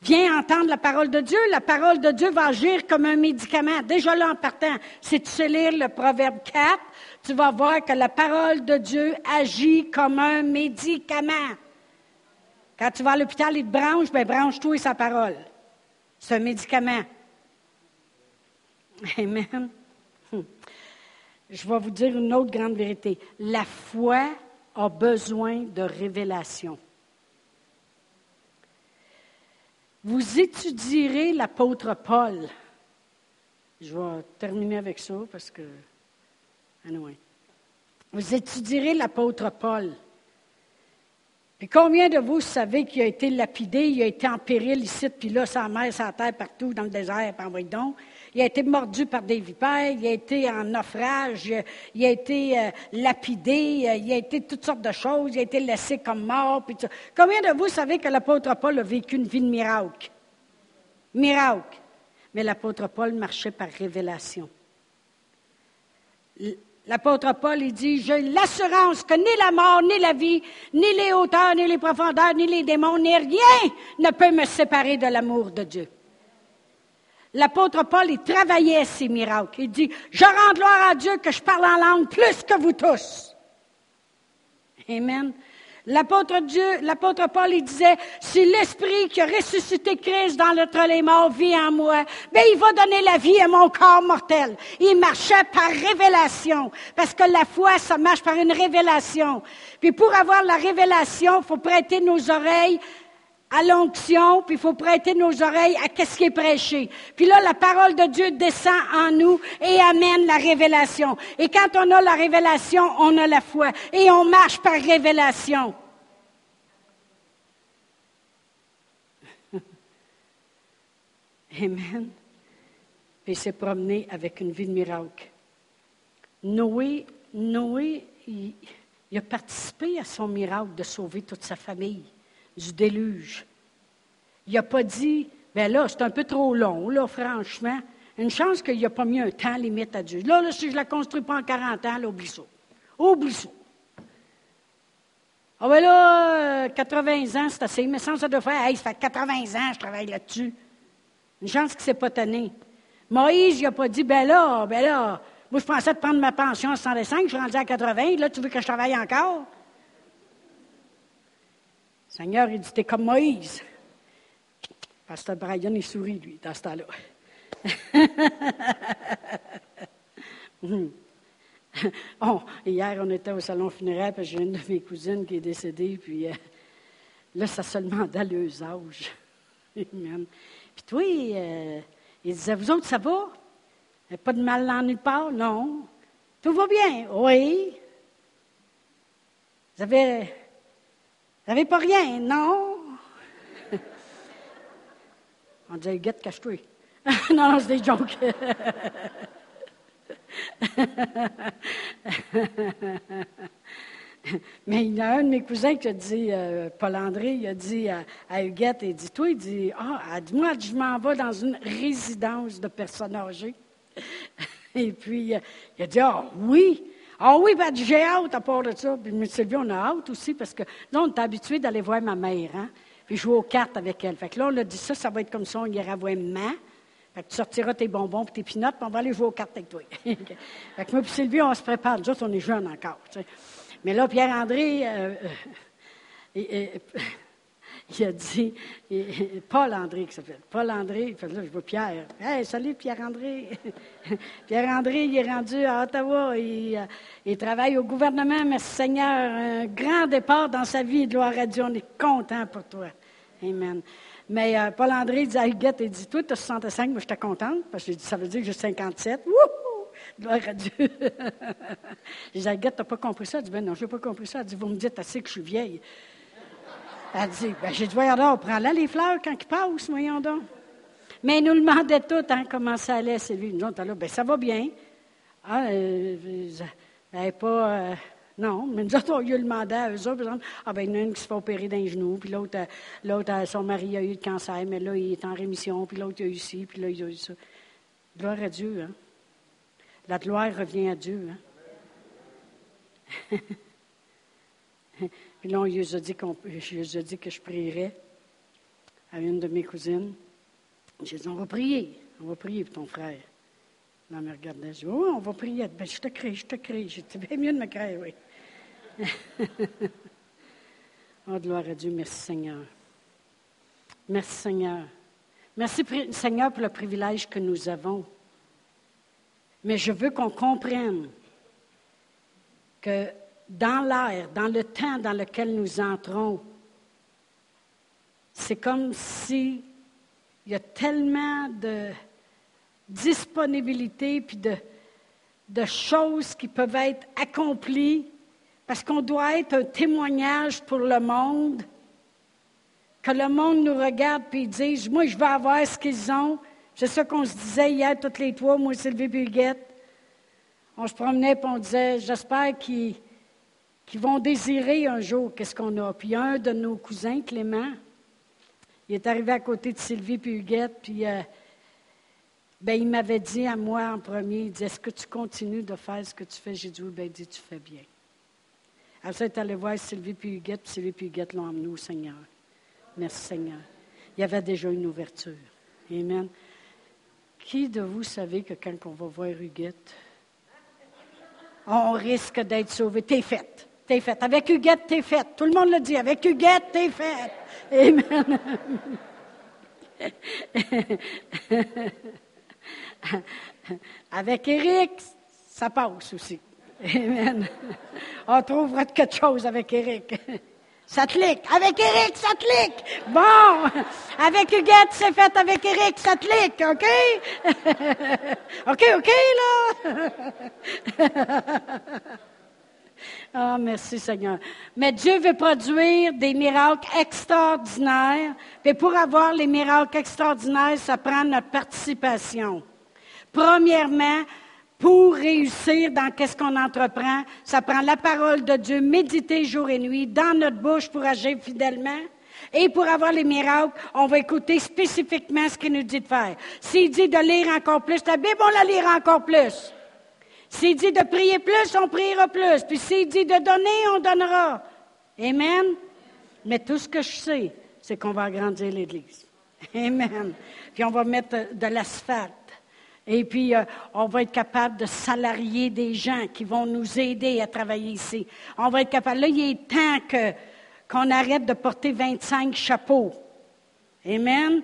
Viens entendre la parole de Dieu. La parole de Dieu va agir comme un médicament. Déjà là, en partant, si tu sais lire le Proverbe 4, tu vas voir que la parole de Dieu agit comme un médicament. Quand tu vas à l'hôpital, il te branche, ben branche-toi sa parole. C'est un médicament. Amen. Je vais vous dire une autre grande vérité. La foi a besoin de révélation. Vous étudierez l'apôtre Paul. Je vais terminer avec ça parce que. Anyway. Vous étudierez l'apôtre Paul. Puis combien de vous savez qu'il a été lapidé, il a été en péril ici, puis là, sa mère, sa terre partout dans le désert, puis envoyé donc. Il a été mordu par des vipères, il a été en naufrage, il a été euh, lapidé, euh, il a été toutes sortes de choses, il a été laissé comme mort. Combien de vous savez que l'apôtre Paul a vécu une vie de miracle? Miracle. Mais l'apôtre Paul marchait par révélation. L'apôtre Paul, il dit, j'ai l'assurance que ni la mort, ni la vie, ni les hauteurs, ni les profondeurs, ni les démons, ni rien ne peut me séparer de l'amour de Dieu. L'apôtre Paul, il travaillait ces miracles. Il dit, je rends gloire à Dieu que je parle en langue plus que vous tous. Amen. L'apôtre Dieu, l'apôtre Paul, il disait, si l'Esprit qui a ressuscité Christ dans notre les morts vit en moi, ben, il va donner la vie à mon corps mortel. Il marchait par révélation. Parce que la foi, ça marche par une révélation. Puis pour avoir la révélation, il faut prêter nos oreilles à l'onction, puis il faut prêter nos oreilles à ce qui est prêché. Puis là, la parole de Dieu descend en nous et amène la révélation. Et quand on a la révélation, on a la foi. Et on marche par révélation. <laughs> Amen. Puis il s'est promené avec une vie de miracle. Noé, Noé, il a participé à son miracle de sauver toute sa famille du déluge. Il n'a pas dit, ben là, c'est un peu trop long, là, franchement. Une chance qu'il n'y a pas mis un temps limite à Dieu. Là, si je ne la construis pas en 40 ans, là, oublie ça. Oublie ça. Ah ben là, 80 euh, ans, c'est assez. Mais sans ça de faire, ça fait 80 ans, je travaille là-dessus. Une chance qu'il ne s'est pas tanné. Moïse, il n'a pas dit, ben là, ben là, moi, je pensais de prendre ma pension à 105, je suis rendu à 80, là, tu veux que je travaille encore? Seigneur, il dit, t'es comme Moïse. Pasteur Brian, il sourit, lui, dans ce temps-là. <laughs> oh, hier, on était au salon funéraire, puis j'ai une de mes cousines qui est décédée, puis euh, là, ça se demandait à âge. <laughs> Amen. Puis toi, euh, il disait, vous autres, ça va? Pas de mal en nulle part? Non. Tout va bien? Oui. Vous avez, vous n'avez pas rien, non? On disait, Huguette, cache-toi. <laughs> non, non, c'est des jokes. <laughs> Mais il y a un de mes cousins qui a dit, euh, Paul André, il a dit à, Huguette, il dit, toi, il dit, ah, dis-moi, je m'en vais dans une résidence de personnes âgées. Et puis, euh, il a dit, ah, oui. Ah oui, ben, j'ai hâte à part de ça. Puis, M. Sylvie, on a hâte aussi parce que nous, on est habitués d'aller voir ma mère, hein, puis jouer aux cartes avec elle. Fait que là, on a dit ça, ça va être comme ça, on ira voir maman. Fait que tu sortiras tes bonbons et tes pinottes, puis on va aller jouer aux cartes avec toi. <laughs> fait que moi et Sylvie, on se prépare. Nous autres, on est jeunes encore. Mais là, Pierre-André, euh, euh, <laughs> il a dit, Paul-André qui s'appelle, Paul-André, il fait là, je vois Pierre. Hey, salut Pierre-André. <laughs> Pierre-André, il est rendu à Ottawa, il, euh, il, travaille au gouvernement, merci Seigneur, un grand départ dans sa vie, gloire à Dieu, on est content pour toi. Amen. Mais Paul-André dit à Huguette, il dit, toi, tu as 65, moi, j'étais contente, parce que dit, ça veut dire que j'ai 57. Wouhou! Gloire à Dieu. <laughs> Je disais, Agathe, t'as pas compris ça? Elle dit, ben non, j'ai pas compris ça. Elle dit, vous me dites assez que je suis vieille. Elle dit, ben j'ai dit, voyons donc, prends là les fleurs quand ils passent, voyons donc. Mais ils nous demandait tout, hein, comment ça allait, Sylvie. Nous autres, là, ben ça va bien. Ah, euh, elle pas... Euh, non, mais nous autres, on lui a demandé à eux autres, ah ben il y a une qui se fait opérer d'un genou, puis l'autre, euh, l'autre, son mari a eu le cancer, mais là, il est en rémission, puis l'autre, il a eu ci, puis là, il a eu ça. Gloire à Dieu, hein. La gloire revient à Dieu. Hein? <laughs> Puis là, on lui a dit, je que je prierais à une de mes cousines. J'ai dit, on va prier. On va prier pour ton frère. Là, elle me regardait. Je dit, oh, on va prier. Ben, je te crie, je te crie. J'ai dit, bien mieux de me crier, oui. <laughs> oh, gloire à Dieu. Merci, Seigneur. Merci, Seigneur. Merci, Seigneur, pour le privilège que nous avons mais je veux qu'on comprenne que dans l'air, dans le temps dans lequel nous entrons, c'est comme si il y a tellement de disponibilité puis de, choses qui peuvent être accomplies parce qu'on doit être un témoignage pour le monde, que le monde nous regarde et dise, moi je veux avoir ce qu'ils ont, c'est ça qu'on se disait hier, toutes les trois, moi, Sylvie Buguette. On se promenait et on disait, j'espère qu'ils vont désirer un jour qu'est-ce qu'on a. Puis un de nos cousins, Clément, il est arrivé à côté de Sylvie et Huguette, puis euh, ben, il m'avait dit à moi en premier, il dit, est-ce que tu continues de faire ce que tu fais? J'ai dit, oui, ben, il dit, tu fais bien. Alors ça, il est allé voir Sylvie et Huguette, puis Sylvie et Huguette l'ont emmené au Seigneur. Merci Seigneur. Il y avait déjà une ouverture. Amen. Qui de vous savez que quand on va voir Huguette, on risque d'être sauvé? T'es faite. Avec Huguette, t'es faite. Tout le monde le dit. Avec Huguette, t'es faite. Amen. <laughs> Avec Eric, ça passe aussi. Amen. On trouvera quelque chose avec Eric. Ça clique. Avec Eric, ça clique. Bon. Avec Huguette, c'est fait avec Eric, ça clique. OK? <laughs> OK, OK, là. <laughs> Ah, merci Seigneur. Mais Dieu veut produire des miracles extraordinaires. Et pour avoir les miracles extraordinaires, ça prend notre participation. Premièrement, pour réussir dans qu'est-ce qu'on entreprend, ça prend la parole de Dieu, méditer jour et nuit dans notre bouche pour agir fidèlement. Et pour avoir les miracles, on va écouter spécifiquement ce qu'il nous dit de faire. S'il dit de lire encore plus la Bible, on la lira encore plus. S'il dit de prier plus, on priera plus. Puis s'il dit de donner, on donnera. Amen? Mais tout ce que je sais, c'est qu'on va agrandir l'Église. Amen. Puis on va mettre de l'asphalte et puis, euh, on va être capable de salarier des gens qui vont nous aider à travailler ici. On va être capable. Là, il est temps qu'on arrête de porter 25 chapeaux. Amen?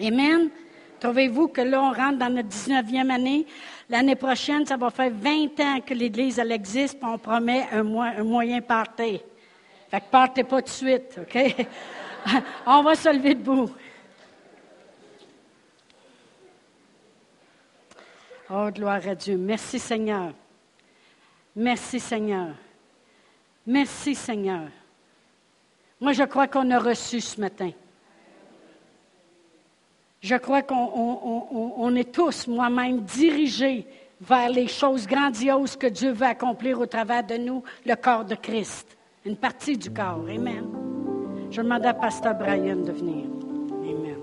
Amen? Trouvez-vous que là, on rentre dans notre 19e année? L'année prochaine, ça va faire 20 ans que l'Église, elle existe, puis on promet un, moyen party. Fait que partez pas de suite, OK? <laughs> on va se lever debout. Oh, gloire à Dieu. Merci Seigneur. Merci Seigneur. Merci Seigneur. Moi, je crois qu'on a reçu ce matin. Je crois qu'on est tous, moi-même, dirigés vers les choses grandioses que Dieu veut accomplir au travers de nous, le corps de Christ, une partie du corps. Amen. Je demande à Pasteur Brian de venir. Amen.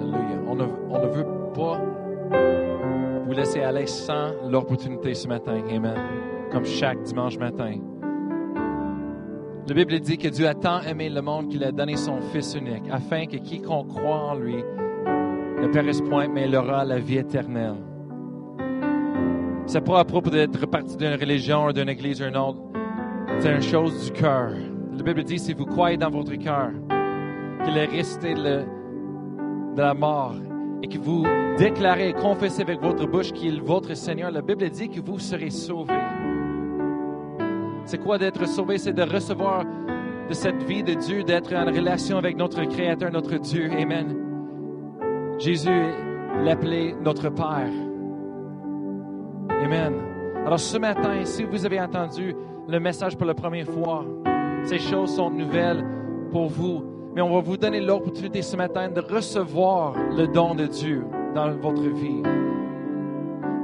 Alléluia. On ne, on ne veut pas vous laisser aller sans l'opportunité ce matin. Amen. Comme chaque dimanche matin. La Bible dit que Dieu a tant aimé le monde qu'il a donné son Fils unique, afin que quiconque croit en lui ne périsse point, mais il aura la vie éternelle. C'est pas à propos d'être parti d'une religion ou d'une église ou d'une autre. C'est une chose du cœur. La Bible dit, si vous croyez dans votre cœur qu'il est resté de, de la mort et que vous déclarez et confessez avec votre bouche qu'il est votre Seigneur, la Bible dit que vous serez sauvés. C'est quoi d'être sauvé? C'est de recevoir de cette vie de Dieu, d'être en relation avec notre Créateur, notre Dieu. Amen. Jésus l'appelait notre Père. Amen. Alors ce matin, si vous avez entendu le message pour la première fois, ces choses sont nouvelles pour vous. Mais on va vous donner l'opportunité ce matin de recevoir le don de Dieu dans votre vie.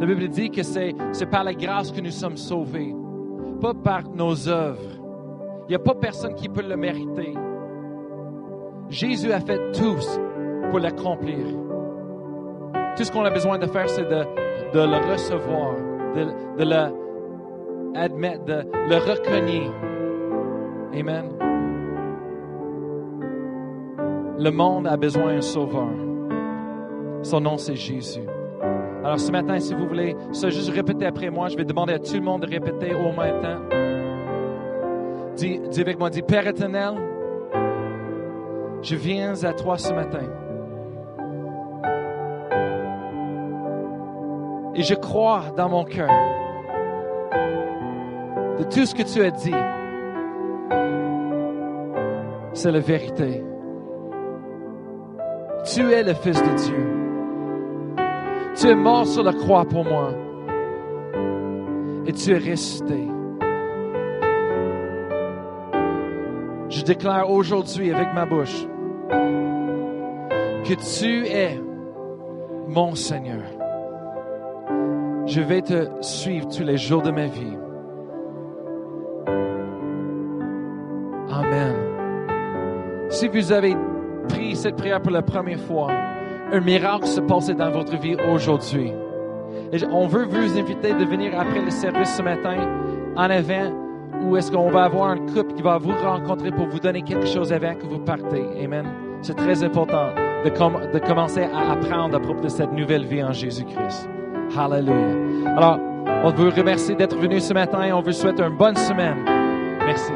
La Bible dit que c'est par la grâce que nous sommes sauvés pas par nos œuvres. Il n'y a pas personne qui peut le mériter. Jésus a fait tout pour l'accomplir. Tout ce qu'on a besoin de faire, c'est de, le recevoir, de, de le admettre, de le reconnaître. Amen. Le monde a besoin d'un sauveur. Son nom, c'est Jésus. Alors ce matin, si vous voulez ça juste répéter après moi, je vais demander à tout le monde de répéter au même temps. Dis, avec moi, dis Père éternel, je viens à toi ce matin. Et je crois dans mon cœur de tout ce que tu as dit. C'est la vérité. Tu es le Fils de Dieu. Tu es mort sur la croix pour moi. Et tu es resté. Je déclare aujourd'hui avec ma bouche que tu es mon Seigneur. Je vais te suivre tous les jours de ma vie. Amen. Si vous avez pris cette prière pour la première fois, un miracle se passer dans votre vie aujourd'hui. On veut vous inviter de venir après le service ce matin en avant où est-ce qu'on va avoir un couple qui va vous rencontrer pour vous donner quelque chose avant que vous partez. Amen. C'est très important de, de commencer à apprendre à propos de cette nouvelle vie en Jésus-Christ. Hallelujah. Alors, on veut remercier d'être venu ce matin. On vous souhaite une bonne semaine. Merci.